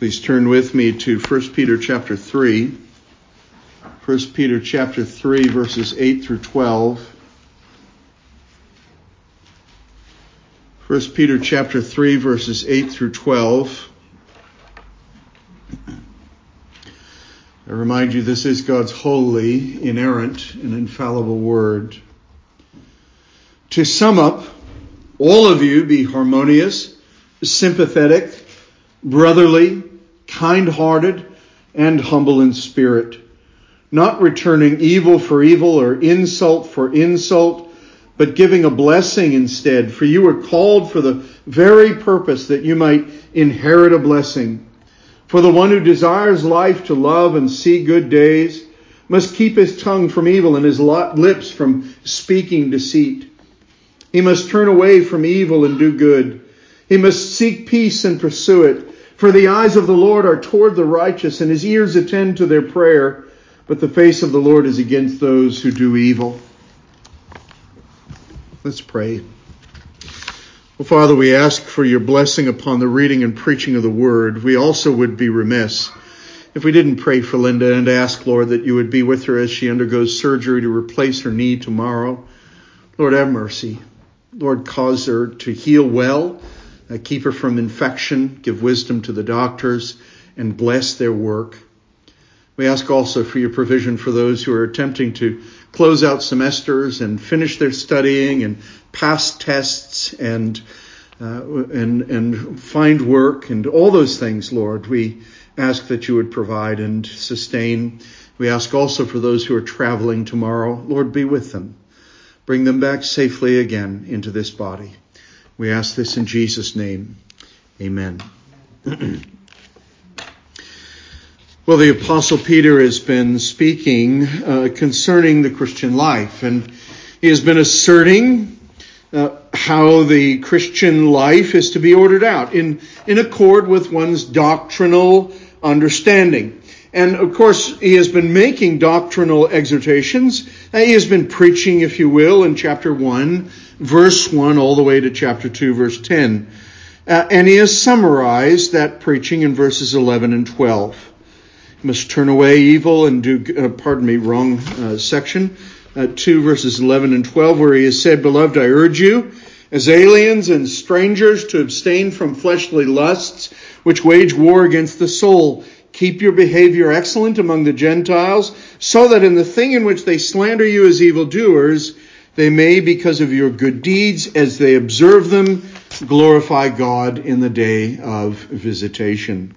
Please turn with me to 1 Peter chapter 3. 1 Peter chapter 3 verses 8 through 12. 1 Peter chapter 3 verses 8 through 12. I remind you this is God's holy, inerrant, and infallible word. To sum up, all of you be harmonious, sympathetic, brotherly, kind hearted, and humble in spirit, not returning evil for evil or insult for insult, but giving a blessing instead. For you were called for the very purpose that you might inherit a blessing. For the one who desires life to love and see good days must keep his tongue from evil and his lips from speaking deceit. He must turn away from evil and do good. He must seek peace and pursue it. For the eyes of the Lord are toward the righteous, and his ears attend to their prayer, but the face of the Lord is against those who do evil. Let's pray. Well, Father, we ask for your blessing upon the reading and preaching of the word. We also would be remiss if we didn't pray for Linda and ask, Lord, that you would be with her as she undergoes surgery to replace her knee tomorrow. Lord, have mercy. Lord, cause her to heal well uh, keep her from infection, give wisdom to the doctors, and bless their work. We ask also for your provision for those who are attempting to close out semesters and finish their studying and pass tests and uh, and and find work and all those things, Lord. We ask that you would provide and sustain. We ask also for those who are traveling tomorrow, Lord, be with them. Bring them back safely again into this body. We ask this in Jesus' name. Amen. well, the Apostle Peter has been speaking uh, concerning the Christian life, and he has been asserting uh, how the Christian life is to be ordered out in, in accord with one's doctrinal understanding. And of course, he has been making doctrinal exhortations. Uh, he has been preaching, if you will, in chapter 1 verse 1 all the way to chapter 2, verse 10. Uh, and he has summarized that preaching in verses 11 and 12. You must turn away evil and do, uh, pardon me, wrong uh, section. Uh, 2 verses 11 and 12, where he has said, Beloved, I urge you, as aliens and strangers, to abstain from fleshly lusts, which wage war against the soul. Keep your behavior excellent among the Gentiles, so that in the thing in which they slander you as evildoers, they may, because of your good deeds, as they observe them, glorify God in the day of visitation.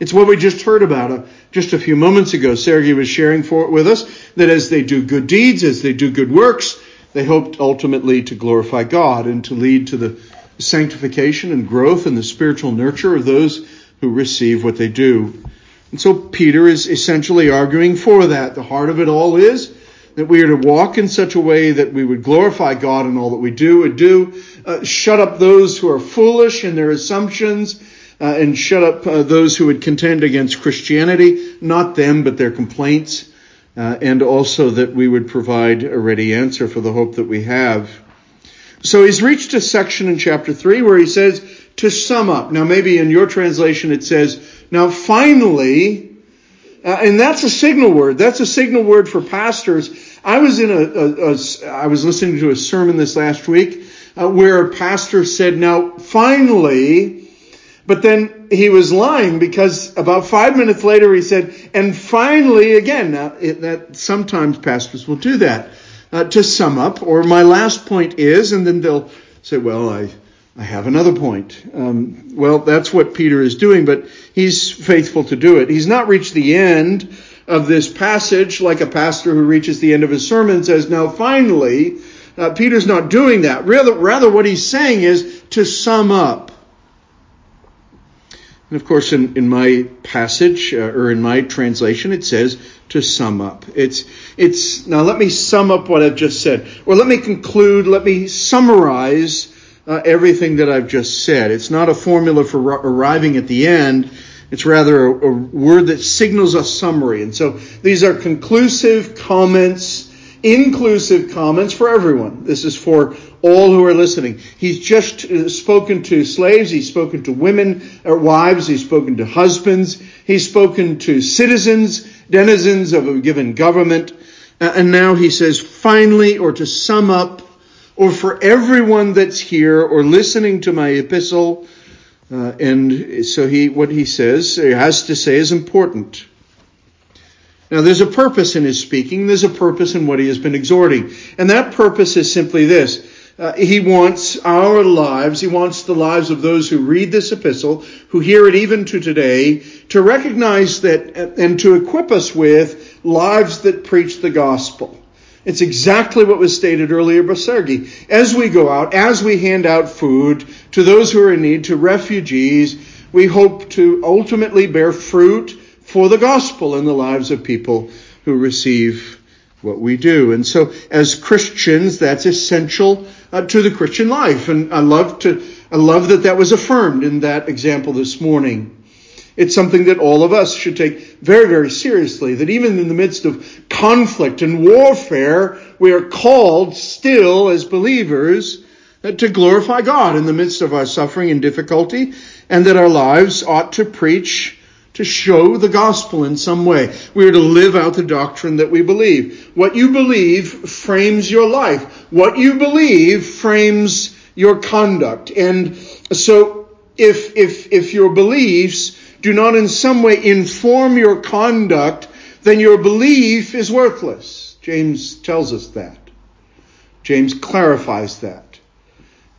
It's what we just heard about uh, just a few moments ago. Sergei was sharing for, it with us that as they do good deeds, as they do good works, they hoped ultimately to glorify God and to lead to the sanctification and growth and the spiritual nurture of those who receive what they do. And so Peter is essentially arguing for that. The heart of it all is that we are to walk in such a way that we would glorify God in all that we do and do, uh, shut up those who are foolish in their assumptions, uh, and shut up uh, those who would contend against Christianity, not them, but their complaints, uh, and also that we would provide a ready answer for the hope that we have. So he's reached a section in chapter 3 where he says, to sum up. Now maybe in your translation it says, now finally, uh, and that's a signal word. That's a signal word for pastors. I was in a, a, a I was listening to a sermon this last week uh, where a pastor said, "Now finally," but then he was lying because about five minutes later he said, "And finally again." Now it, that sometimes pastors will do that uh, to sum up, or my last point is, and then they'll say, "Well, I." I have another point. Um, well, that's what Peter is doing, but he's faithful to do it. He's not reached the end of this passage like a pastor who reaches the end of his sermon says, now finally, uh, Peter's not doing that. Rather, rather what he's saying is to sum up. And of course, in, in my passage, uh, or in my translation, it says to sum up. It's, it's, now let me sum up what I've just said. Or let me conclude, let me summarize uh, everything that I've just said. It's not a formula for arriving at the end. It's rather a, a word that signals a summary. And so these are conclusive comments inclusive comments for everyone. This is for all who are listening. He's just uh, spoken to slaves, he's spoken to women or wives, he's spoken to husbands, he's spoken to citizens, denizens of a given government. Uh, and now he says, finally, or to sum up, or for everyone that's here or listening to my epistle, uh, and so he, what he says, he has to say is important. Now there's a purpose in his speaking, there's a purpose in what he has been exhorting. And that purpose is simply this. Uh, he wants our lives, he wants the lives of those who read this epistle, who hear it even to today, to recognize that and to equip us with lives that preach the gospel. It's exactly what was stated earlier by Sergei. As we go out, as we hand out food to those who are in need, to refugees, we hope to ultimately bear fruit for the gospel in the lives of people who receive what we do. And so, as Christians, that's essential uh, to the Christian life. And I love to, I love that that was affirmed in that example this morning. It's something that all of us should take very, very seriously. That even in the midst of conflict and warfare, we are called still as believers uh, to glorify God in the midst of our suffering and difficulty, and that our lives ought to preach to show the gospel in some way. We are to live out the doctrine that we believe. What you believe frames your life. What you believe frames your conduct. And so if, if, if your beliefs do not in some way inform your conduct, then your belief is worthless. James tells us that. James clarifies that.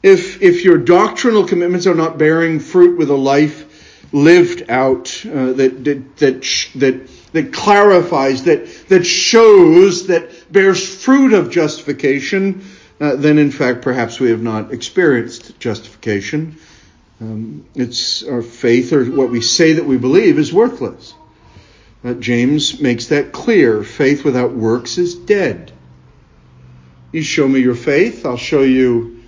If, if your doctrinal commitments are not bearing fruit with a life lived out uh, that that that, that that clarifies that that shows that bears fruit of justification, uh, then in fact perhaps we have not experienced justification. Um, it's our faith or what we say that we believe is worthless. Uh, James makes that clear. Faith without works is dead. You show me your faith, I'll show you.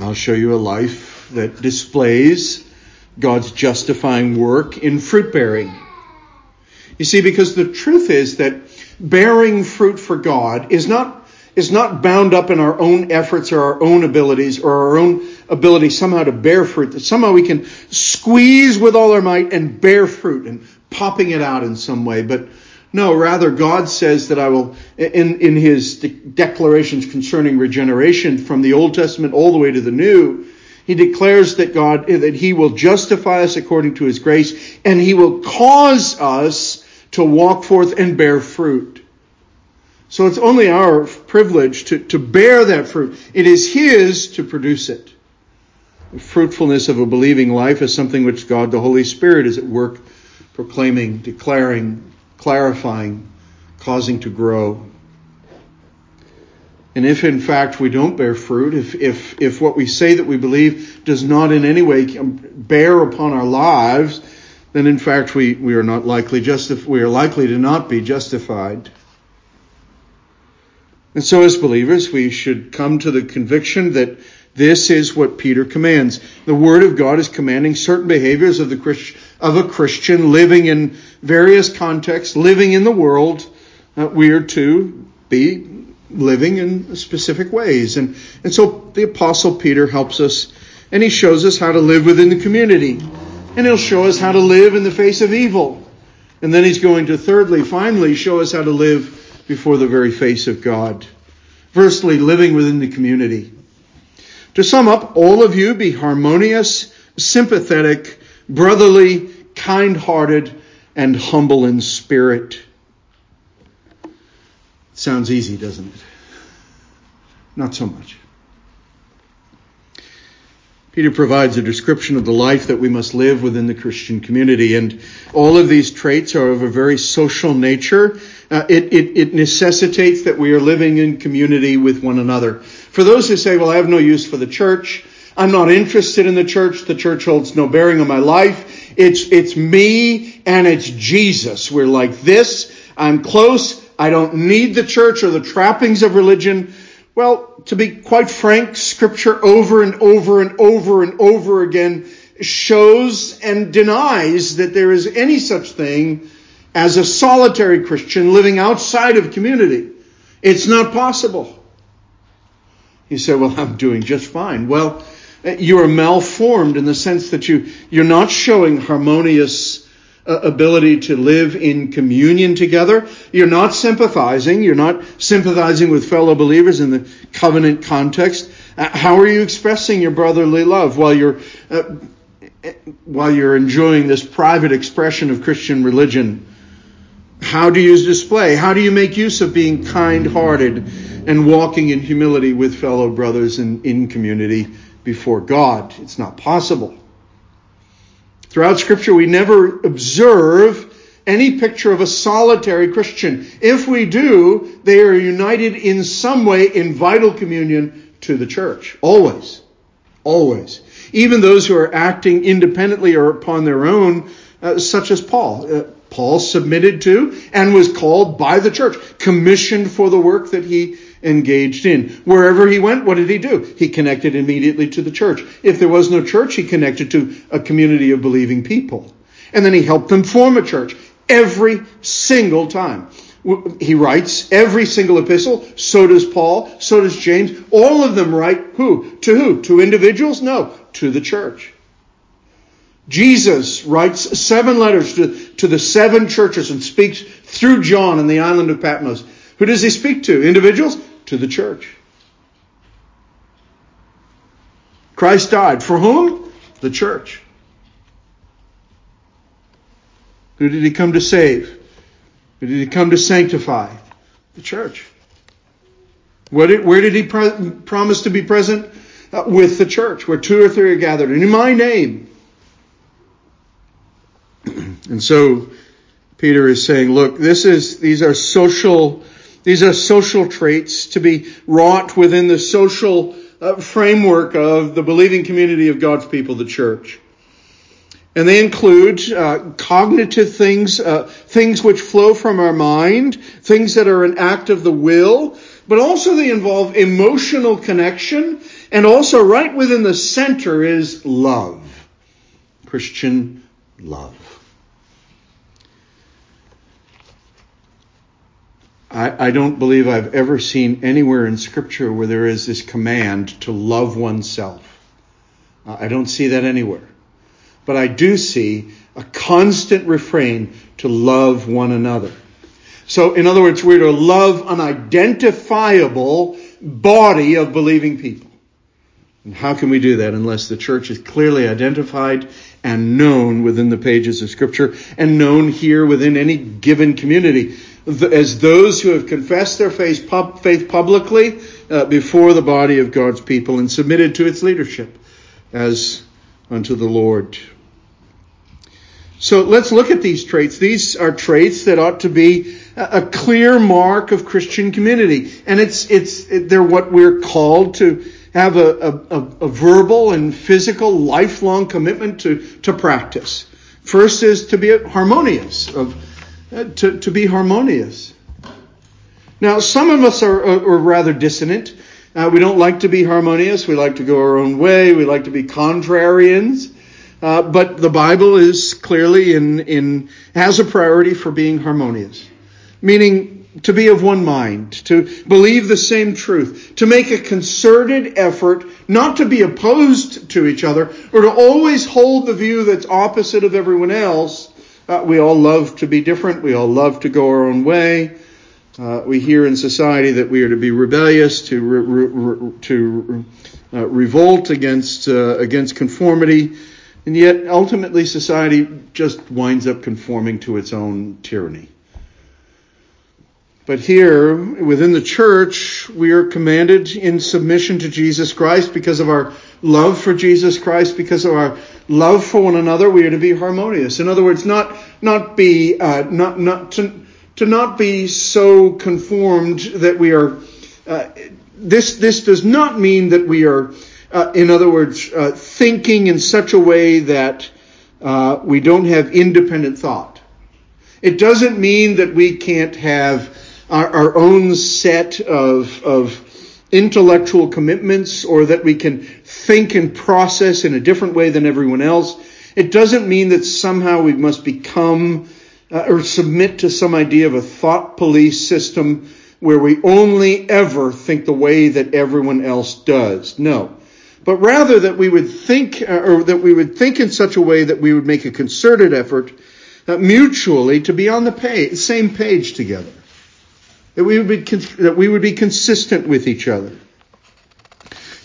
I'll show you a life that displays God's justifying work in fruit bearing. You see, because the truth is that bearing fruit for God is not is not bound up in our own efforts or our own abilities or our own ability somehow to bear fruit, that somehow we can squeeze with all our might and bear fruit and popping it out in some way. But no, rather God says that I will, in, in his de- declarations concerning regeneration from the Old Testament all the way to the New, he declares that God, that He will justify us according to His grace, and He will cause us to walk forth and bear fruit. So it's only our privilege to, to bear that fruit. It is His to produce it. Fruitfulness of a believing life is something which God, the Holy Spirit, is at work proclaiming, declaring, clarifying, causing to grow. And if in fact we don't bear fruit, if, if, if what we say that we believe does not in any way bear upon our lives, then in fact we, we are not likely justif- we are likely to not be justified. And so as believers, we should come to the conviction that this is what Peter commands. The Word of God is commanding certain behaviors of the of a Christian living in various contexts, living in the world. Uh, we are to be living in specific ways. And, and so the apostle Peter helps us and he shows us how to live within the community. And he'll show us how to live in the face of evil. And then he's going to thirdly, finally, show us how to live before the very face of God. Firstly, living within the community. To sum up, all of you be harmonious, sympathetic, brotherly, kind hearted, and humble in spirit. Sounds easy, doesn't it? Not so much. Peter provides a description of the life that we must live within the Christian community, and all of these traits are of a very social nature. Uh, it, it, it necessitates that we are living in community with one another. For those who say, well, I have no use for the church, I'm not interested in the church, the church holds no bearing on my life, it's, it's me and it's Jesus. We're like this, I'm close, I don't need the church or the trappings of religion. Well, to be quite frank, scripture over and over and over and over again shows and denies that there is any such thing as a solitary Christian living outside of community. It's not possible. You say, well, I'm doing just fine. Well, you are malformed in the sense that you, you're not showing harmonious uh, ability to live in communion together. You're not sympathizing. You're not sympathizing with fellow believers in the covenant context. Uh, how are you expressing your brotherly love while you're uh, while you're enjoying this private expression of Christian religion? How do you display? How do you make use of being kind-hearted and walking in humility with fellow brothers and in community before God? It's not possible. Throughout Scripture, we never observe any picture of a solitary Christian. If we do, they are united in some way in vital communion to the church. Always. Always. Even those who are acting independently or upon their own, uh, such as Paul. Uh, Paul submitted to and was called by the church, commissioned for the work that he engaged in. Wherever he went, what did he do? He connected immediately to the church. If there was no church, he connected to a community of believing people. And then he helped them form a church every single time. He writes every single epistle. So does Paul. So does James. All of them write who? To who? To individuals? No. To the church. Jesus writes seven letters to, to the seven churches and speaks through John in the island of Patmos. Who does he speak to? Individuals? To the church. Christ died. For whom? The church. Who did he come to save? Who did he come to sanctify? The church. Did, where did he promise to be present? Uh, with the church, where two or three are gathered. And in my name. and so Peter is saying, look, this is, these are social these are social traits to be wrought within the social uh, framework of the believing community of God's people, the church. And they include uh, cognitive things, uh, things which flow from our mind, things that are an act of the will, but also they involve emotional connection, and also right within the center is love. Christian love. I, don't believe I've ever seen anywhere in Scripture where there is this command to love oneself. Uh, I don't see that anywhere. But I do see a constant refrain to love one another. So, in other words, we're to love an identifiable body of believing people. And how can we do that unless the church is clearly identified and known within the pages of Scripture and known here within any given community? as those who have confessed their faith, publicly uh, before the body of God's people and submitted to its leadership as unto the Lord. So let's look at these traits. These are traits that ought to be a clear mark of Christian community. And it's, it's, they're what we're called to have a, a, a verbal and physical lifelong commitment to, to practice. First is to be harmonious, of uh, to, to be harmonious. Now, some of us are, are rather dissonant. Uh, we don't like to be harmonious. We like to go our own way. We like to be contrarians. Uh, but the Bible is clearly in, in, has a priority for being harmonious. Meaning to be of one mind, to believe the same truth, to make a concerted effort not to be opposed to each other, or to always hold the view that's opposite of everyone else, uh, we all love to be different. We all love to go our own way. Uh, we hear in society that we are to be rebellious, to re- re- to uh, revolt against uh, against conformity, and yet ultimately society just winds up conforming to its own tyranny. But here, within the church, we are commanded in submission to Jesus Christ because of our love for Jesus Christ, because of our love for one another. We are to be harmonious. In other words, not not be uh, not not to to not be so conformed that we are. Uh, this this does not mean that we are, uh, in other words, uh, thinking in such a way that uh, we don't have independent thought. It doesn't mean that we can't have our, our own set of, of intellectual commitments or that we can think and process in a different way than everyone else. It doesn't mean that somehow we must become uh, or submit to some idea of a thought police system where we only ever think the way that everyone else does. No. But rather that we would think, uh, or that we would think in such a way that we would make a concerted effort uh, mutually to be on the same page together. That we would be, that we would be consistent with each other.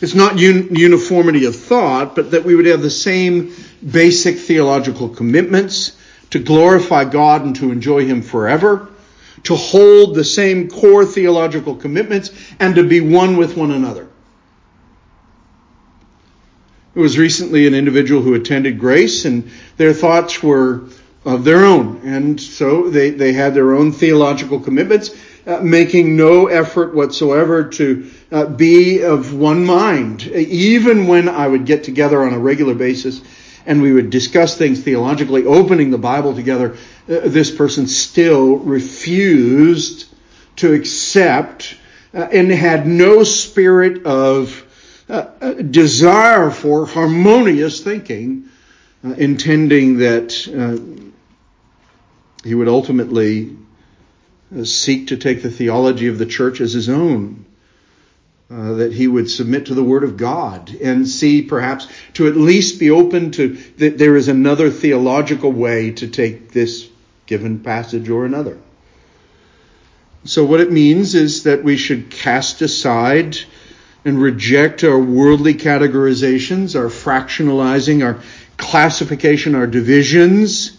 It's not un- uniformity of thought, but that we would have the same basic theological commitments to glorify God and to enjoy Him forever, to hold the same core theological commitments, and to be one with one another. It was recently an individual who attended Grace, and their thoughts were of their own. And so they, they had their own theological commitments, uh, making no effort whatsoever to uh, be of one mind. Even when I would get together on a regular basis and we would discuss things theologically, opening the Bible together, uh, this person still refused to accept uh, and had no spirit of uh, desire for harmonious thinking, intending that he would ultimately seek to take the theology of the church as his own uh, that he would submit to the Word of God and see perhaps to at least be open to that there is another theological way to take this given passage or another. So, what it means is that we should cast aside and reject our worldly categorizations, our fractionalizing, our classification, our divisions,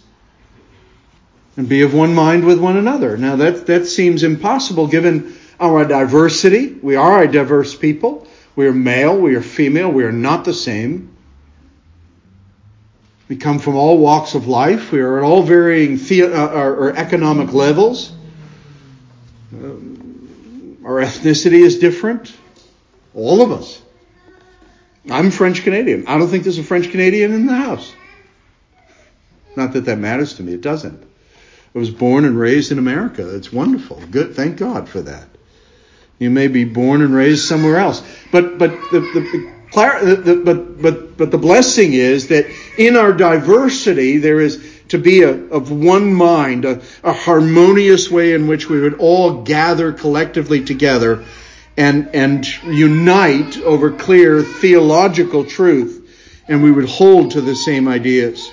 and be of one mind with one another. Now, that, that seems impossible given our diversity. We are a diverse people. We are male, we are female, we are not the same. We come from all walks of life. We are at all varying the- uh, or, or, economic levels. Um, our ethnicity is different. All of us. I'm French Canadian. I don't think there's a French Canadian in the house. Not that that matters to me. It doesn't. I was born and raised in America. It's wonderful. Good. Thank God for that. You may be born and raised somewhere else. But, but the, the, the, the, but, but, but the blessing is that in our diversity, there is to be a, of one mind, a, a harmonious way in which we would all gather collectively together and, and unite over clear theological truth, and we would hold to the same ideas.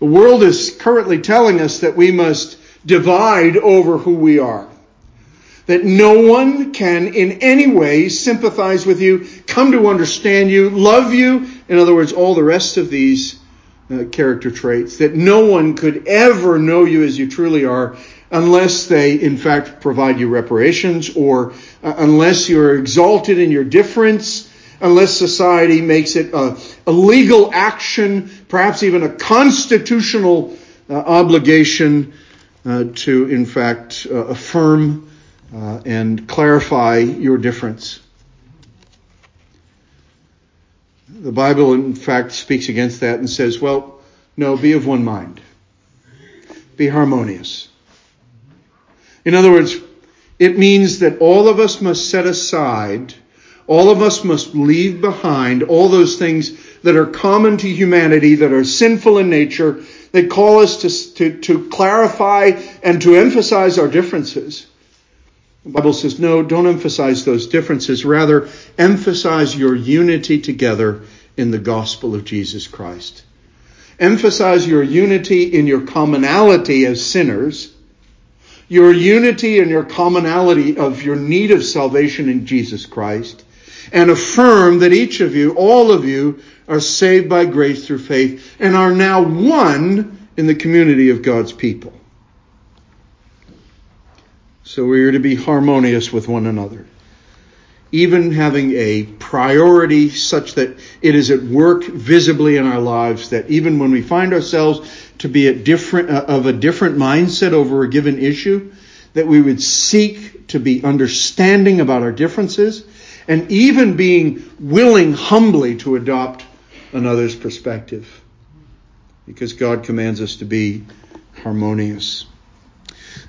The world is currently telling us that we must divide over who we are that no one can in any way sympathize with you, come to understand you, love you. In other words, all the rest of these uh, character traits. That no one could ever know you as you truly are unless they, in fact, provide you reparations or uh, unless you're exalted in your difference, unless society makes it a, a legal action, perhaps even a constitutional uh, obligation uh, to, in fact, uh, affirm uh, and clarify your difference. The Bible, in fact, speaks against that and says, well, no, be of one mind. Be harmonious. In other words, it means that all of us must set aside, all of us must leave behind all those things that are common to humanity, that are sinful in nature, that call us to, to, to clarify and to emphasize our differences the Bible says, no, don't emphasize those differences. Rather, emphasize your unity together in the gospel of Jesus Christ. Emphasize your unity in your commonality as sinners, your unity and your commonality of your need of salvation in Jesus Christ, and affirm that each of you, all of you, are saved by grace through faith and are now one in the community of God's people. So we are to be harmonious with one another. Even having a priority such that it is at work visibly in our lives, that even when we find ourselves to be at different, uh, of a different mindset over a given issue, that we would seek to be understanding about our differences and even being willing humbly to adopt another's perspective. Because God commands us to be harmonious.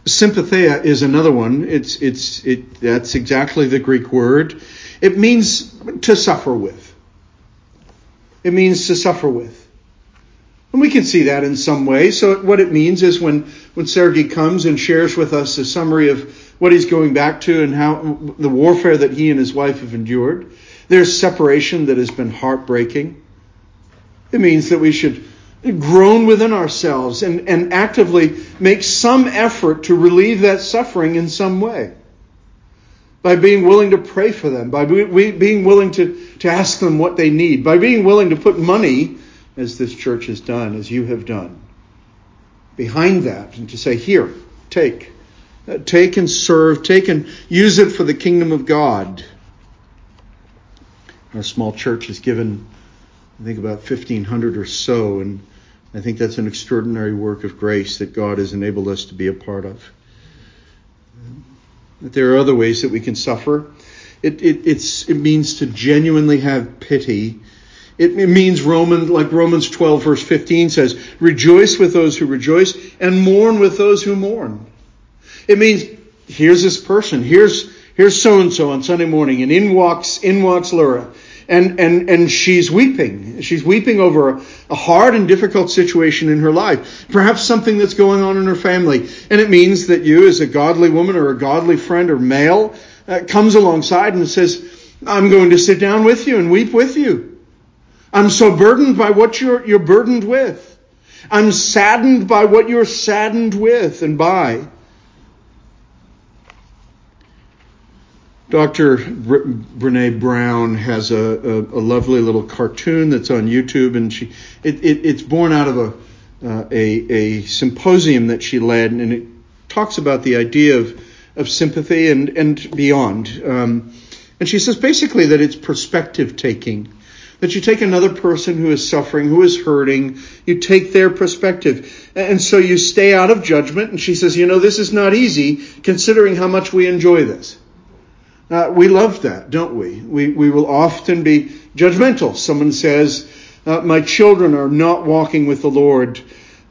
Sympatheia is another one. It's, it's, it, that's exactly the Greek word. It means to suffer with. It means to suffer with. And we can see that in some way. So what it means is when, when Sergei comes and shares with us a summary of what he's going back to and how the warfare that he and his wife have endured, there's separation that has been heartbreaking. It means that we should groan within ourselves and, and actively make some effort to relieve that suffering in some way. By being willing to pray for them, by being willing to, to ask them what they need, by being willing to put money as this church has done, as you have done, behind that, and to say, Here, take. Take and serve, take and use it for the kingdom of God. Our small church has given, I think, about 1,500 or so, and I think that's an extraordinary work of grace that God has enabled us to be a part of. But there are other ways that we can suffer. It, it, it means to genuinely have pity It, it, means Roman, like Romans 12 verse 15 says, rejoice with those who rejoice and mourn with those who mourn. It means, here's this person, here's, here's so and so on Sunday morning, and in walks, in walks Laura. And, and, and she's weeping. She's weeping over a, hard and difficult situation in her life. Perhaps something that's going on in her family. And it means that you, as a godly woman or a godly friend or male, uh, comes alongside and says, I'm going to sit down with you and weep with you. I'm so burdened by what you're, you're burdened with. I'm saddened by what you're saddened with and by. Dr. Brene Brown has a, a, a, lovely little cartoon that's on YouTube, and she it, it, it's born out of a, uh, a, a symposium that she led, and it talks about the idea of of sympathy and and beyond. Um, and she says basically that it's perspective taking that you take another person who is suffering, who is hurting, you take their perspective. And so you stay out of judgment. And she says, you know, this is not easy considering how much we enjoy this. Uh, we love that, don't we? We, we will often be judgmental. Someone says, uh, my children are not walking with the Lord.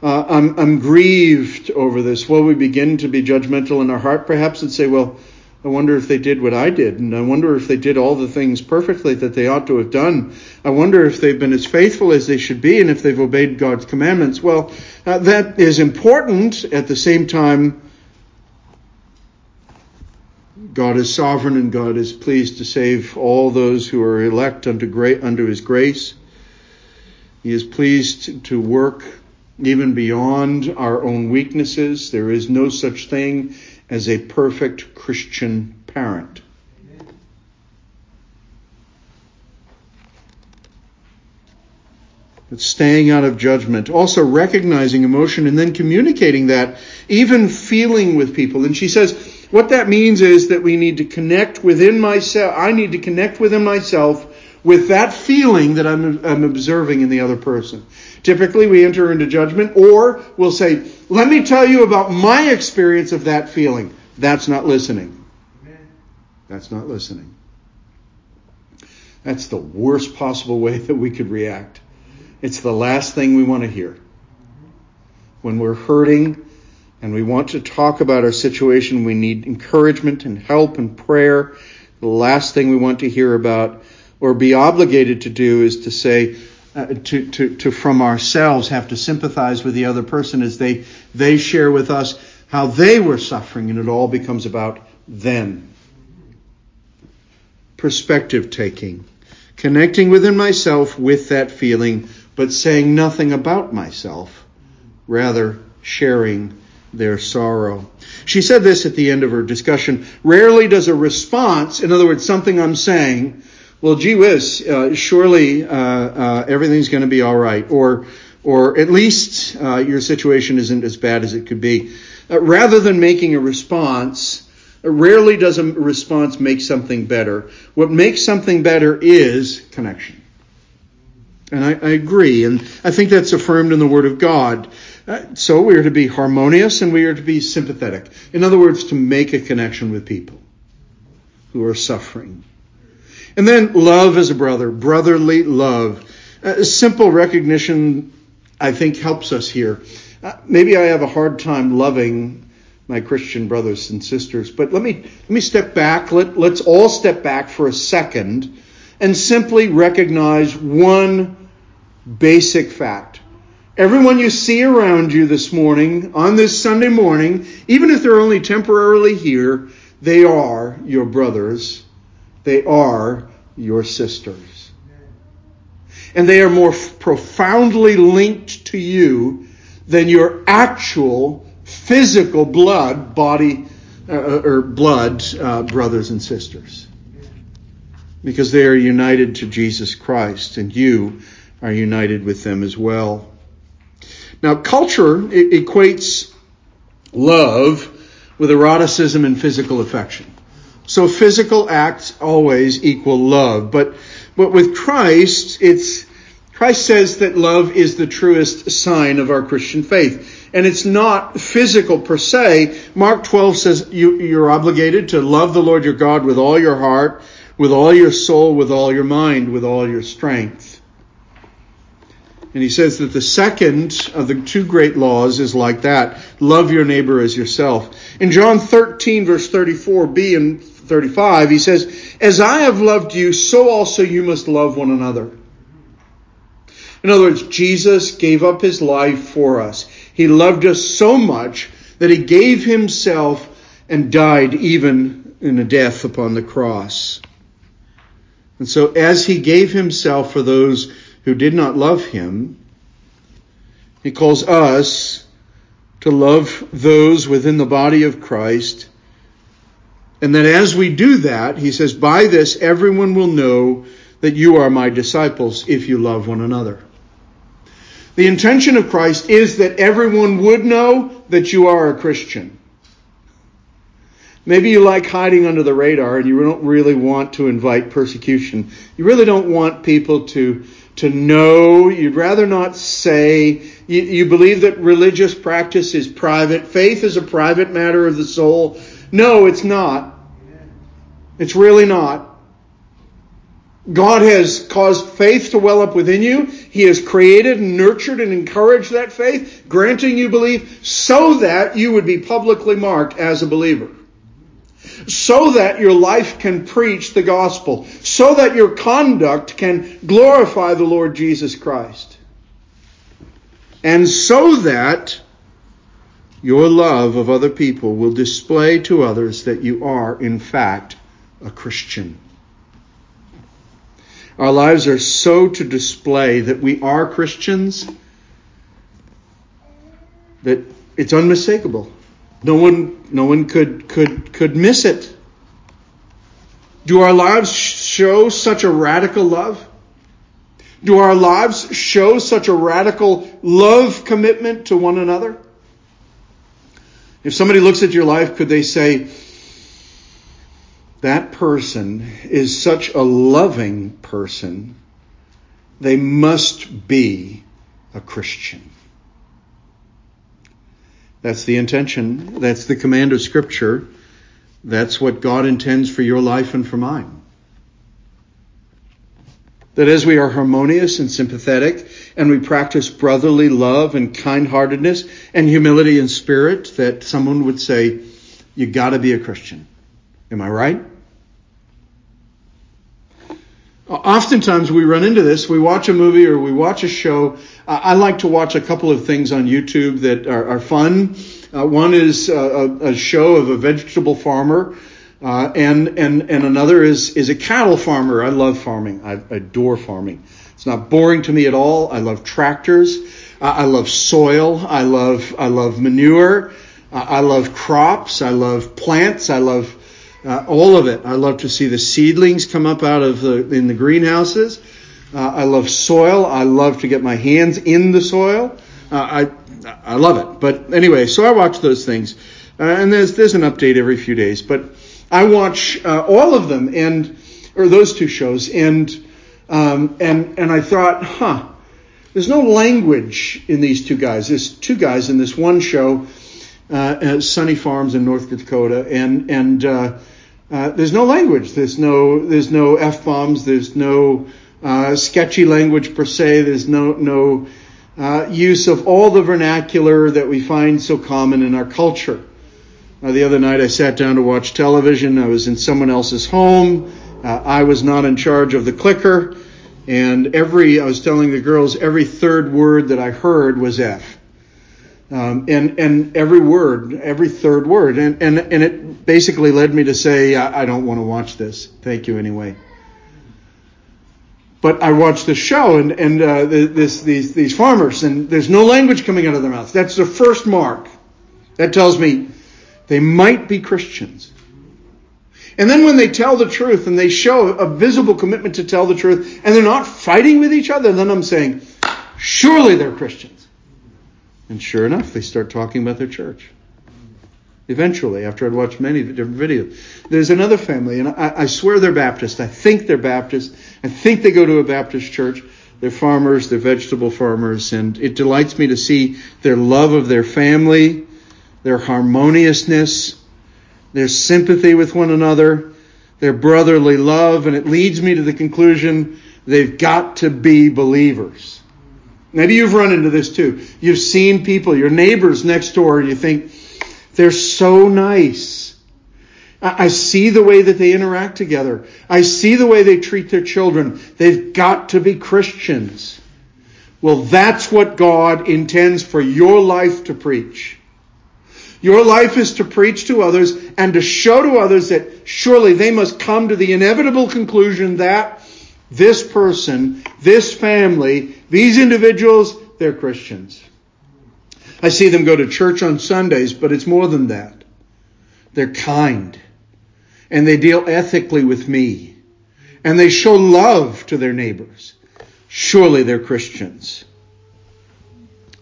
Uh, I'm, I'm grieved over this. Well, we begin to be judgmental in our heart perhaps and say, well, I wonder if they did what I did, and I wonder if they did all the things perfectly that they ought to have done. I wonder if they've been as faithful as they should be and if they've obeyed God's commandments. Well, uh, that is important. At the same time, God is sovereign and God is pleased to save all those who are elect unto, great, his grace. He is pleased to work even beyond our own weaknesses. There is no such thing as a perfect Christian parent. But staying out of judgment, also recognizing emotion and then communicating that, even feeling with people. And she says, what that means is that we need to connect within myself. I need to connect within myself with that feeling that I'm, I'm observing in the other person. Typically, we enter into judgment, or we'll say, Let me tell you about my experience of that feeling. That's not listening. That's not listening. That's the worst possible way that we could react. It's the last thing we want to hear. When we're hurting and we want to talk about our situation, we need encouragement and help and prayer. The last thing we want to hear about or be obligated to do is to say, uh, to, to, to from ourselves have to sympathize with the other person as they, they share with us how they were suffering, and it all becomes about them. Perspective taking. Connecting within myself with that feeling, but saying nothing about myself, rather sharing their sorrow. She said this at the end of her discussion. Rarely does a response, in other words, something I'm saying, well, gee whiz, uh, surely uh, uh, everything's going to be all right, or or at least uh, your situation isn't as bad as it could be. Uh, rather than making a response, uh, rarely does a response make something better. What makes something better is connection. And I, I agree, and I think that's affirmed in the Word of God. So we are to be harmonious and we are to be sympathetic. In other words, to make a connection with people who are suffering. And then love as a brother, brotherly love. A simple recognition, I think, helps us here. Uh, maybe I have a hard time loving my Christian brothers and sisters, but let me let me step back. Let, let's all step back for a second and simply recognize one basic fact. Everyone you see around you this morning, on this Sunday morning, even if they're only temporarily here, they are your brothers. They are your sisters. And they are more profoundly linked to you than your actual physical blood, body, uh, uh, or blood uh, brothers and sisters. Because they are united to Jesus Christ, and you are united with them as well. Now, culture equates love with eroticism and physical affection. So physical acts always equal love. But, but with Christ, it's, Christ says that love is the truest sign of our Christian faith. And it's not physical per se. Mark 12 says you, you're obligated to love the Lord your God with all your heart, with all your soul, with all your mind, with all your strength. And he says that the second of the two great laws is like that. Love your neighbor as yourself. In John 13 verse 34b and 35, he says, As I have loved you, so also you must love one another. In other words, Jesus gave up his life for us. He loved us so much that he gave himself and died even in a death upon the cross. And so as he gave himself for those who did not love him. He calls us to love those within the body of Christ. And that as we do that, he says, by this everyone will know that you are my disciples if you love one another. The intention of Christ is that everyone would know that you are a Christian. Maybe you like hiding under the radar and you don't really want to invite persecution. You really don't want people to to know. You'd rather not say. You, you believe that religious practice is private. Faith is a private matter of the soul. No, it's not. It's really not. God has caused faith to well up within you. He has created and nurtured and encouraged that faith, granting you belief so that you would be publicly marked as a believer so that your life can preach the gospel, so that your conduct can glorify the Lord Jesus Christ, and so that your love of other people will display to others that you are, in fact, a Christian. Our lives are so to display that we are Christians that it's unmistakable. No one, no one could, could, could miss it. Do our lives show such a radical love? Do our lives show such a radical love commitment to one another? If somebody looks at your life, could they say, that person is such a loving person, they must be a Christian? That's the intention. That's the command of Scripture. That's what God intends for your life and for mine. That as we are harmonious and sympathetic and we practice brotherly love and kindheartedness and humility in spirit, that someone would say, you gotta be a Christian. Am I right? Oftentimes we run into this. We watch a movie or we watch a show. I like to watch a couple of things on YouTube that are, are fun. Uh, one is a, a, show of a vegetable farmer, uh, and and and another is is a cattle farmer. I love farming. I adore farming. It's not boring to me at all. I love tractors. I love soil. I love I love manure. I love crops. I love plants. I love uh, all of it. I love to see the seedlings come up out of the in the greenhouses. Uh, I love soil. I love to get my hands in the soil. Uh, I I love it. But anyway, so I watch those things, uh, and there's there's an update every few days. But I watch uh, all of them, and or those two shows, and um, and and I thought, huh, there's no language in these two guys. There's two guys in this one show. Uh, Sunny Farms in North Dakota, and and uh, uh, there's no language. There's no there's no f bombs. There's no uh, sketchy language per se. There's no no uh, use of all the vernacular that we find so common in our culture. Uh, the other night I sat down to watch television. I was in someone else's home. I was not in charge of the clicker, And every, I was telling the girls, every third word that I heard was F. Um, and, and every word, every third word. And, and, and it basically led me to say, I, I don't want to watch this. Thank you anyway. But I watched the show and, and uh, this, these, these farmers, and there's no language coming out of their mouths. That's the first mark. That tells me they might be Christians. And then when they tell the truth and they show a visible commitment to tell the truth and they're not fighting with each other, then I'm saying, surely they're Christians. And sure enough, they start talking about their church. Eventually, after I'd watched many different videos. There's another family, and I, I swear they're Baptist. I think they're Baptist. I think they go to a Baptist church. They're farmers, they're vegetable farmers, and it delights me to see their love of their family, their harmoniousness, their sympathy with one another, their brotherly love, and it leads me to the conclusion they've got to be believers. Maybe you've run into this too. You've seen people, your neighbors next door, and you think, they're so nice. I see the way that they interact together. I see the way they treat their children. They've got to be Christians. Well, that's what God intends for your life to preach. Your life is to preach to others and to show to others that surely they must come to the inevitable conclusion that this person, this family, these individuals, they're Christians. I see them go to church on Sundays, but it's more than that. They're kind. And they deal ethically with me. And they show love to their neighbors. Surely they're Christians.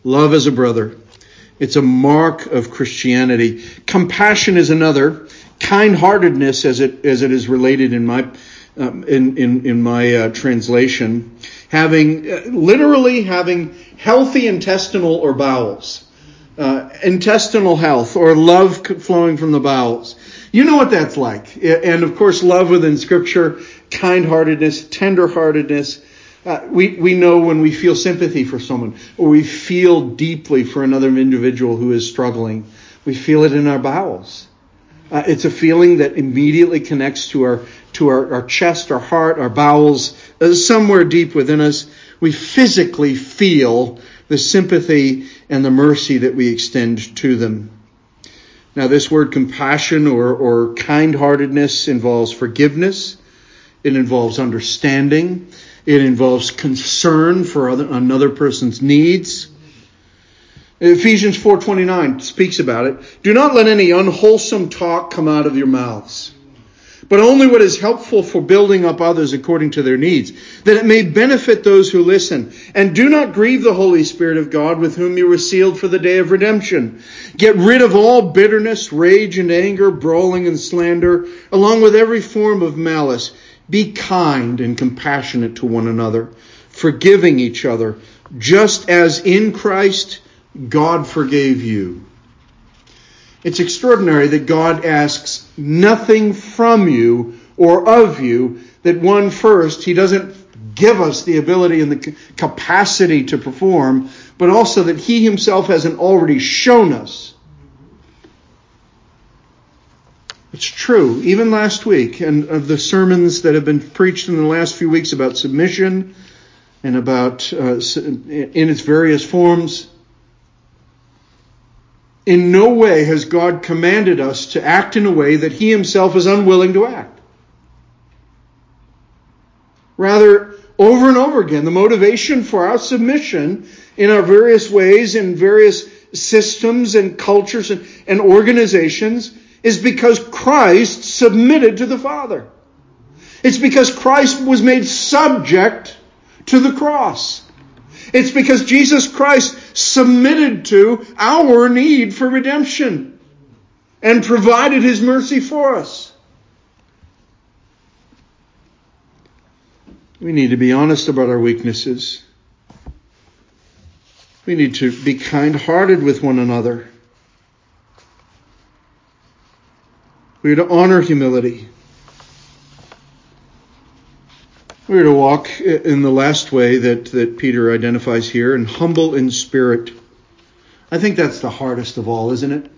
Love as a brother. It's a mark of Christianity. Compassion is another. Kind-heartedness, as it as it is related in my um, in in in my uh, translation, having uh, literally having healthy intestinal or bowels, uh, intestinal health or love flowing from the bowels. You know what that's like, and of course, love within Scripture, kindheartedness, tenderheartedness. uh, we, we know when we feel sympathy for someone or we feel deeply for another individual who is struggling, we feel it in our bowels. Uh, it's a feeling that immediately connects to our to our, our chest, our heart, our bowels, uh, somewhere deep within us. We physically feel the sympathy and the mercy that we extend to them. Now, this word compassion or, or kind heartedness involves forgiveness. It involves understanding. It involves concern for other, another person's needs. Ephesians 4:29 speaks about it. Do not let any unwholesome talk come out of your mouths, but only what is helpful for building up others according to their needs, that it may benefit those who listen. And do not grieve the Holy Spirit of God with whom you were sealed for the day of redemption. Get rid of all bitterness, rage and anger, brawling and slander, along with every form of malice. Be kind and compassionate to one another, forgiving each other, just as in Christ God forgave you. It's extraordinary that God asks nothing from you or of you that one first, He doesn't give us the ability and the capacity to perform, but also that He Himself hasn't already shown us It's true. Even last week, and of the sermons that have been preached in the last few weeks about submission and about uh, in its various forms, in no way has God commanded us to act in a way that He Himself is unwilling to act. Rather, over and over again, the motivation for our submission in our various ways, in various systems and cultures and, and organizations, is because Christ submitted to the Father. It's because Christ was made subject to the cross. It's because Jesus Christ submitted to our need for redemption and provided his mercy for us. We need to be honest about our weaknesses. We need to be kind hearted with one another. We are to honor humility. We are to walk in the last way that, that Peter identifies here and humble in spirit. I think that's the hardest of all, isn't it?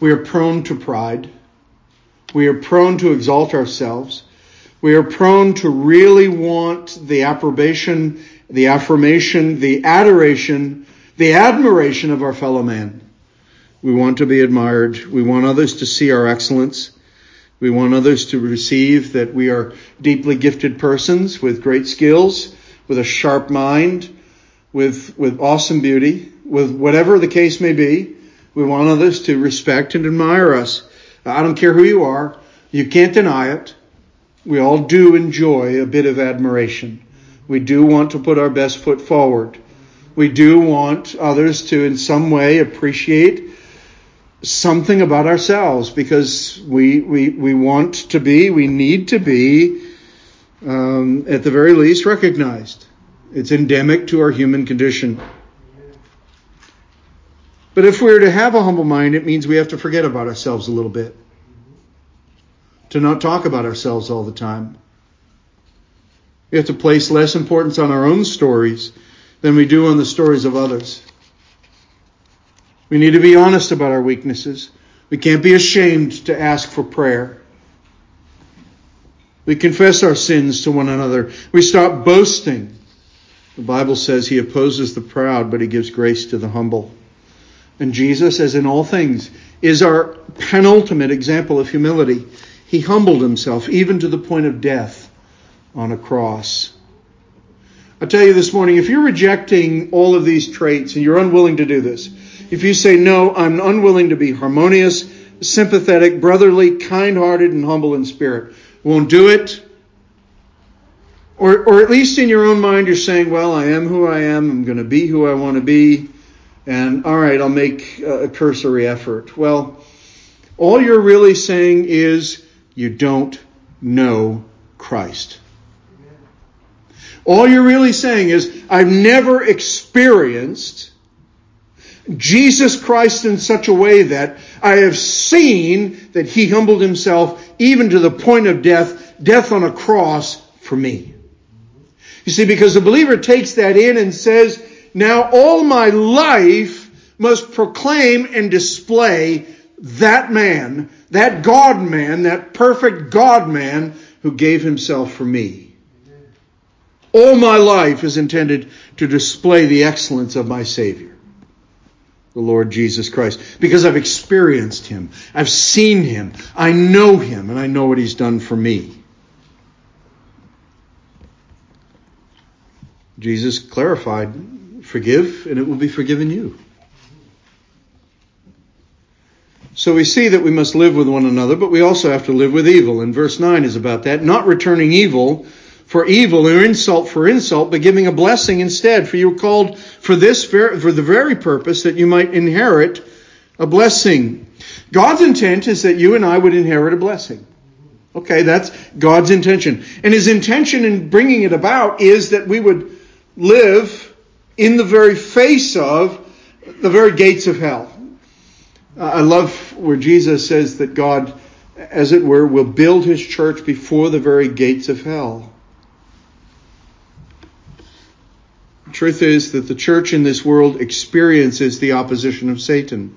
We are prone to pride. We are prone to exalt ourselves. We are prone to really want the approbation, the affirmation, the adoration, the admiration of our fellow man. We want to be admired. We want others to see our excellence. We want others to receive that we are deeply gifted persons with great skills, with a sharp mind, with, with awesome beauty, with whatever the case may be. We want others to respect and admire us. I don't care who you are. You can't deny it. We all do enjoy a bit of admiration. We do want to put our best foot forward. We do want others to, in some way, appreciate something about ourselves because we, we, we want to be, we need to be, um, at the very least, recognized. It's endemic to our human condition. But if we're to have a humble mind, it means we have to forget about ourselves a little bit to not talk about ourselves all the time. We have to place less importance on our own stories than we do on the stories of others. We need to be honest about our weaknesses. We can't be ashamed to ask for prayer. We confess our sins to one another. We stop boasting. The Bible says he opposes the proud, but he gives grace to the humble. And Jesus, as in all things, is our penultimate example of humility. He humbled himself even to the point of death on a cross. I tell you this morning, if you're rejecting all of these traits and you're unwilling to do this, if you say, no, I'm unwilling to be harmonious, sympathetic, brotherly, kind-hearted, and humble in spirit, won't do it, or, or at least in your own mind you're saying, well, I am who I am, I'm going to be who I want to be, and all right, I'll make a cursory effort. Well, all you're really saying is, you don't know Christ. All you're really saying is, I've never experienced Jesus Christ in such a way that I have seen that he humbled himself even to the point of death, death on a cross for me. You see, because the believer takes that in and says, now all my life must proclaim and display that man that God man, that perfect God man who gave himself for me. All my life is intended to display the excellence of my Savior, the Lord Jesus Christ, because I've experienced Him. I've seen Him. I know Him, and I know what He's done for me. Jesus clarified, forgive, and it will be forgiven you. So we see that we must live with one another, but we also have to live with evil. And verse 9 is about that. Not returning evil for evil or insult for insult, but giving a blessing instead. For you were called for this, for the very purpose that you might inherit a blessing. God's intent is that you and I would inherit a blessing. Okay, that's God's intention. And his intention in bringing it about is that we would live in the very face of the very gates of hell. I love where Jesus says that God, as it were, will build his church before the very gates of hell. The truth is that the church in this world experiences the opposition of Satan.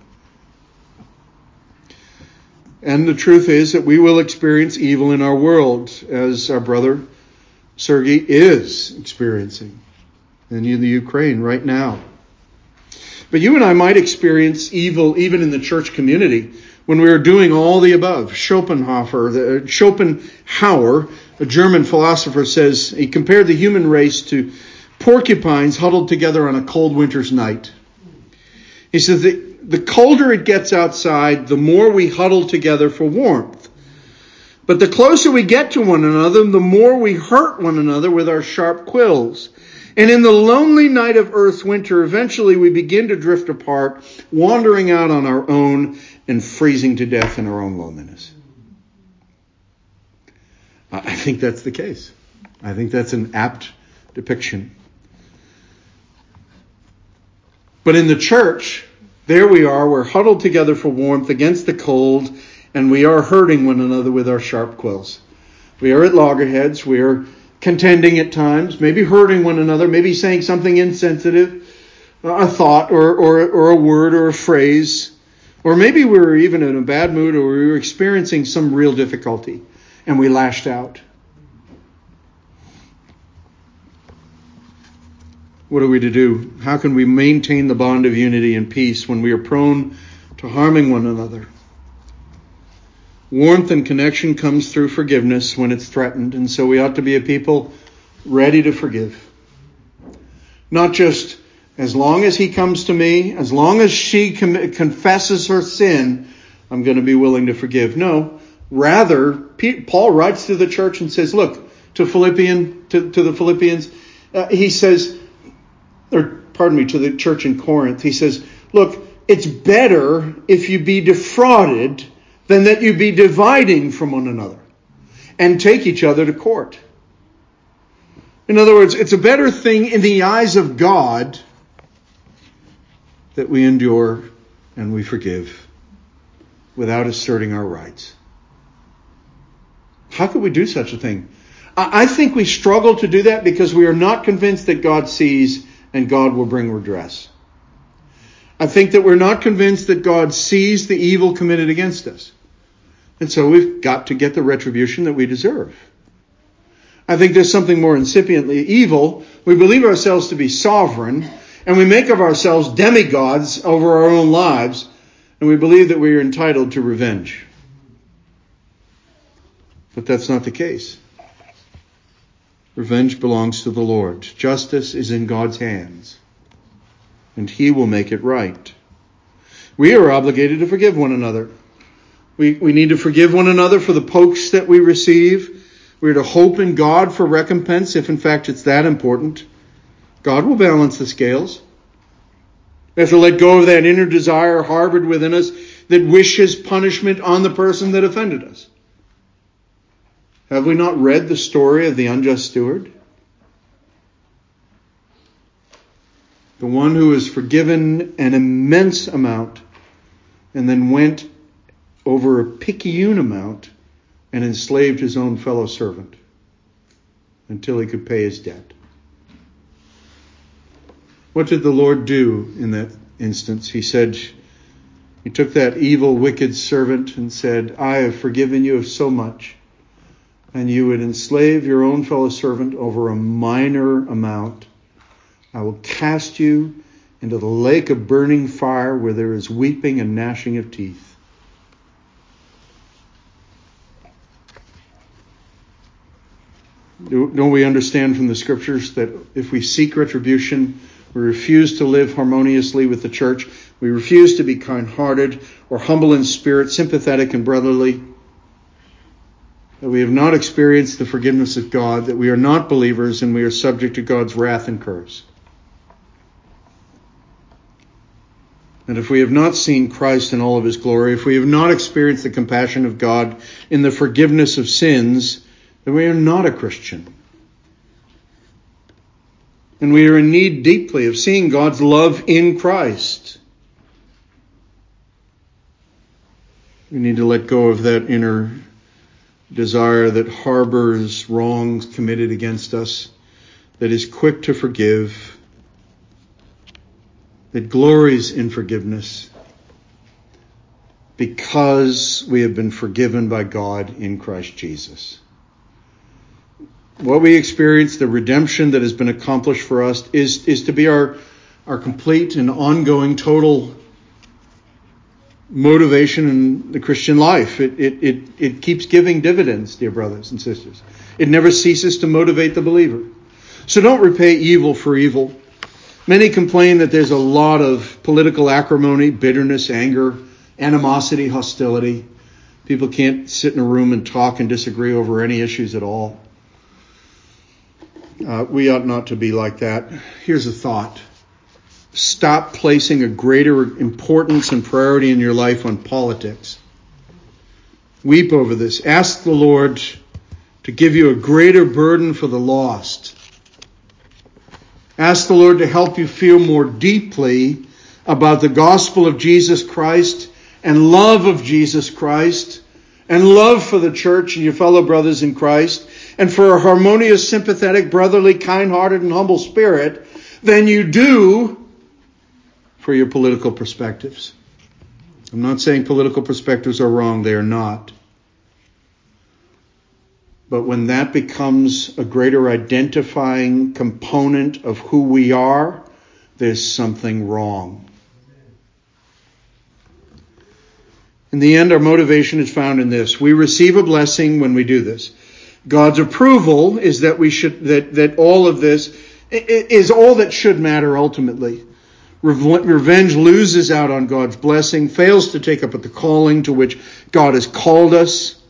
And the truth is that we will experience evil in our world, as our brother Sergei is experiencing in the Ukraine right now. But you and I might experience evil even in the church community when we are doing all the above. Schopenhauer, the, Schopenhauer, a German philosopher, says he compared the human race to porcupines huddled together on a cold winter's night. He says that the colder it gets outside, the more we huddle together for warmth. But the closer we get to one another, the more we hurt one another with our sharp quills. And in the lonely night of Earth's winter, eventually we begin to drift apart, wandering out on our own and freezing to death in our own loneliness. I think that's the case. I think that's an apt depiction. But in the church, there we are, we're huddled together for warmth against the cold, and we are hurting one another with our sharp quills. We are at loggerheads, we are contending at times, maybe hurting one another, maybe saying something insensitive, a thought or, or, or a word or a phrase. Or maybe we were even in a bad mood or we were experiencing some real difficulty and we lashed out. What are we to do? How can we maintain the bond of unity and peace when we are prone to harming one another? Warmth and connection comes through forgiveness when it's threatened, and so we ought to be a people ready to forgive. Not just as long as he comes to me, as long as she confesses her sin, I'm going to be willing to forgive. No, rather, Paul writes to the church and says, look, to Philippian, to, to the Philippians, uh, he says, or pardon me, to the church in Corinth, he says, look, it's better if you be defrauded than that you be dividing from one another and take each other to court. In other words, it's a better thing in the eyes of God that we endure and we forgive without asserting our rights. How could we do such a thing? I think we struggle to do that because we are not convinced that God sees and God will bring redress. I think that we're not convinced that God sees the evil committed against us. And so we've got to get the retribution that we deserve. I think there's something more incipiently evil. We believe ourselves to be sovereign, and we make of ourselves demigods over our own lives, and we believe that we are entitled to revenge. But that's not the case. Revenge belongs to the Lord. Justice is in God's hands, and He will make it right. We are obligated to forgive one another. We, we need to forgive one another for the pokes that we receive. We're to hope in God for recompense if, in fact, it's that important. God will balance the scales. We have to let go of that inner desire harbored within us that wishes punishment on the person that offended us. Have we not read the story of the unjust steward? The one who was forgiven an immense amount and then went over a picayune amount and enslaved his own fellow servant until he could pay his debt. What did the Lord do in that instance? He said, He took that evil, wicked servant and said, I have forgiven you of so much. And you would enslave your own fellow servant over a minor amount. I will cast you into the lake of burning fire where there is weeping and gnashing of teeth. Don't we understand from the scriptures that if we seek retribution, we refuse to live harmoniously with the church, we refuse to be kind hearted or humble in spirit, sympathetic and brotherly, that we have not experienced the forgiveness of God, that we are not believers and we are subject to God's wrath and curse. And if we have not seen Christ in all of his glory, if we have not experienced the compassion of God in the forgiveness of sins, that we are not a Christian. And we are in need deeply of seeing God's love in Christ. We need to let go of that inner desire that harbors wrongs committed against us, that is quick to forgive, that glories in forgiveness, because we have been forgiven by God in Christ Jesus. What we experience, the redemption that has been accomplished for us, is, is to be our, our complete and ongoing total motivation in the Christian life. It, it, it, it keeps giving dividends, dear brothers and sisters. It never ceases to motivate the believer. So don't repay evil for evil. Many complain that there's a lot of political acrimony, bitterness, anger, animosity, hostility. People can't sit in a room and talk and disagree over any issues at all. Uh, we ought not to be like that. Here's a thought stop placing a greater importance and priority in your life on politics. Weep over this. Ask the Lord to give you a greater burden for the lost. Ask the Lord to help you feel more deeply about the gospel of Jesus Christ and love of Jesus Christ and love for the church and your fellow brothers in Christ and for a harmonious, sympathetic, brotherly, kind hearted, and humble spirit than you do for your political perspectives. I'm not saying political perspectives are wrong, they are not. But when that becomes a greater identifying component of who we are, there's something wrong. In the end, our motivation is found in this. We receive a blessing when we do this. God's approval is that we should, that, that all of this is all that should matter ultimately. Revenge loses out on God's blessing, fails to take up at the calling to which God has called us.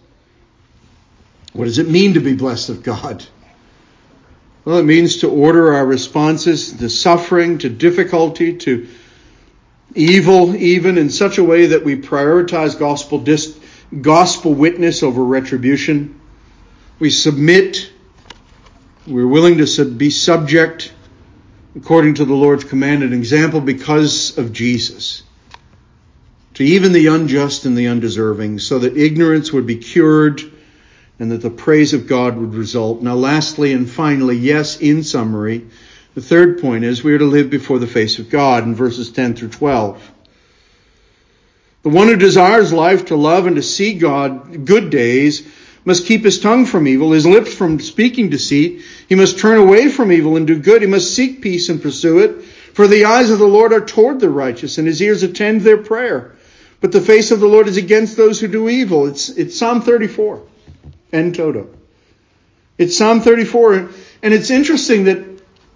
What does it mean to be blessed of God? Well, it means to order our responses to suffering, to difficulty, to evil, even in such a way that we prioritize gospel, dis- gospel witness over retribution. We submit. We're willing to sub- be subject according to the Lord's command and example because of Jesus to even the unjust and the undeserving, so that ignorance would be cured and that the praise of God would result. Now, lastly and finally, yes, in summary, the third point is we are to live before the face of God in verses 10 through 12. The one who desires life to love and to see God good days must keep his tongue from evil, his lips from speaking deceit. He must turn away from evil and do good. He must seek peace and pursue it. For the eyes of the Lord are toward the righteous, and his ears attend their prayer. But the face of the Lord is against those who do evil. It's, it's Psalm 34 and toto. It's Psalm 34. And it's interesting that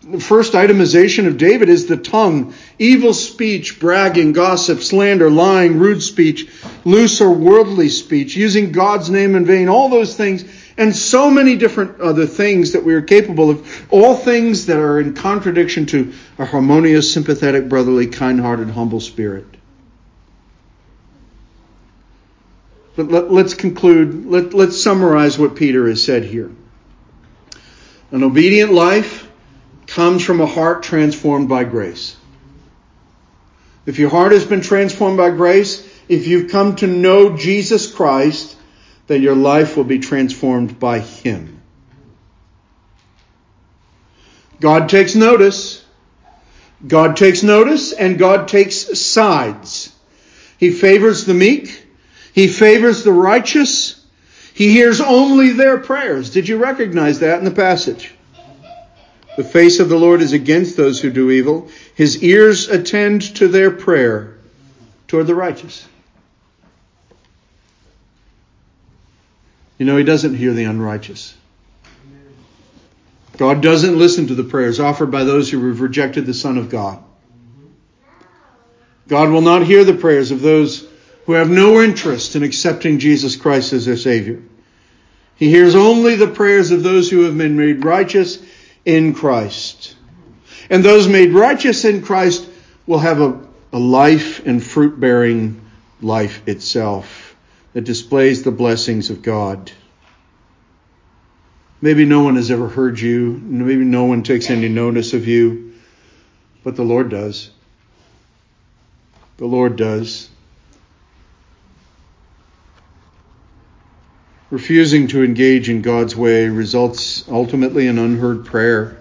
the first itemization of David is the tongue. Evil speech, bragging, gossip, slander, lying, rude speech, loose or worldly speech, using God's name in vain, all those things, and so many different other things that we are capable of, all things that are in contradiction to a harmonious, sympathetic, brotherly, kind-hearted, humble spirit. But let, us conclude, let, let's summarize what Peter has said here. An obedient life comes from a heart transformed by grace. If your heart has been transformed by grace, if you've come to know Jesus Christ, then your life will be transformed by Him. God takes notice. God takes notice and God takes sides. He favors the meek. He favors the righteous. He hears only their prayers. Did you recognize that in the passage? The face of the Lord is against those who do evil. His ears attend to their prayer toward the righteous. You know, he doesn't hear the unrighteous. God doesn't listen to the prayers offered by those who have rejected the Son of God. God will not hear the prayers of those who have no interest in accepting Jesus Christ as their Savior. He hears only the prayers of those who have been made righteous in Christ. And those made righteous in Christ will have a, a life and fruit bearing life itself that displays the blessings of God. Maybe no one has ever heard you, maybe no one takes any notice of you, but the Lord does. The Lord does. Refusing to engage in God's way results ultimately in unheard prayer.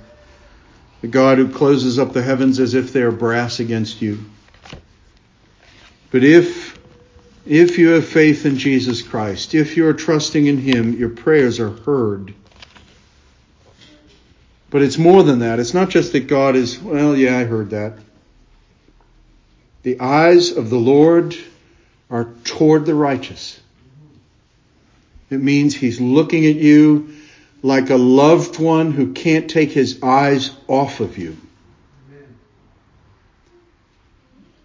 The God who closes up the heavens as if they are brass against you. But if, if you have faith in Jesus Christ, if you are trusting in Him, your prayers are heard. But it's more than that. It's not just that God is, well, yeah, I heard that. The eyes of the Lord are toward the righteous. It means he's looking at you like a loved one who can't take his eyes off of you.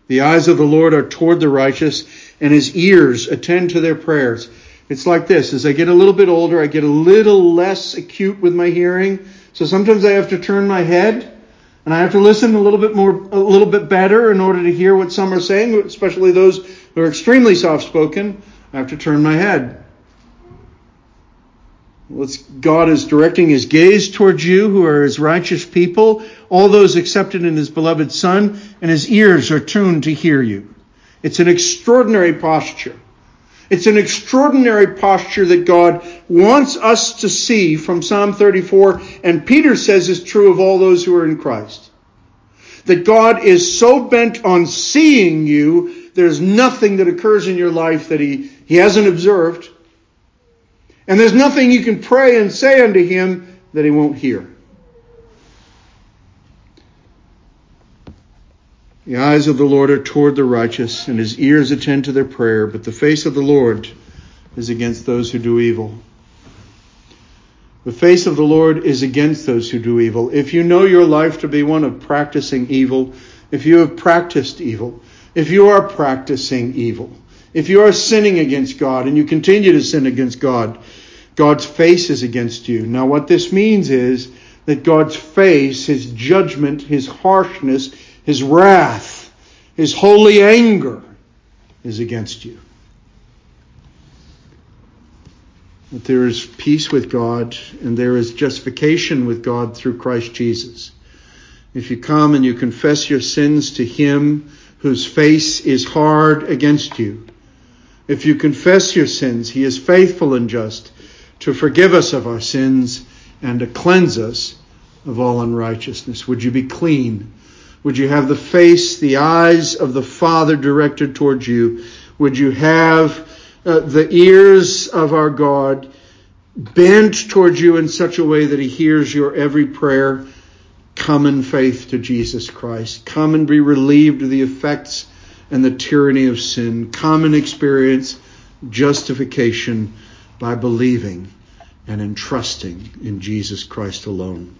The eyes of the Lord are toward the righteous, and his ears attend to their prayers. It's like this as I get a little bit older, I get a little less acute with my hearing. So sometimes I have to turn my head and I have to listen a little bit more, a little bit better in order to hear what some are saying, especially those who are extremely soft spoken. I have to turn my head. God is directing his gaze towards you who are his righteous people, all those accepted in his beloved Son, and his ears are tuned to hear you. It's an extraordinary posture. It's an extraordinary posture that God wants us to see from Psalm 34, and Peter says is true of all those who are in Christ. That God is so bent on seeing you, there's nothing that occurs in your life that he, he hasn't observed And there's nothing you can pray and say unto him that he won't hear. The eyes of the Lord are toward the righteous, and his ears attend to their prayer, but the face of the Lord is against those who do evil. The face of the Lord is against those who do evil. If you know your life to be one of practicing evil, if you have practiced evil, if you are practicing evil, if you are sinning against God and you continue to sin against God, God's face is against you. Now, what this means is that God's face, His judgment, His harshness, His wrath, His holy anger is against you. That there is peace with God and there is justification with God through Christ Jesus. If you come and you confess your sins to Him whose face is hard against you, if you confess your sins, he is faithful and just to forgive us of our sins and to cleanse us of all unrighteousness. Would you be clean? Would you have the face, the eyes of the Father directed towards you? Would you have uh, the ears of our God bent towards you in such a way that he hears your every prayer? Come in faith to Jesus Christ. Come and be relieved of the effects and the tyranny of sin. Common experience justification by believing and entrusting in Jesus Christ alone.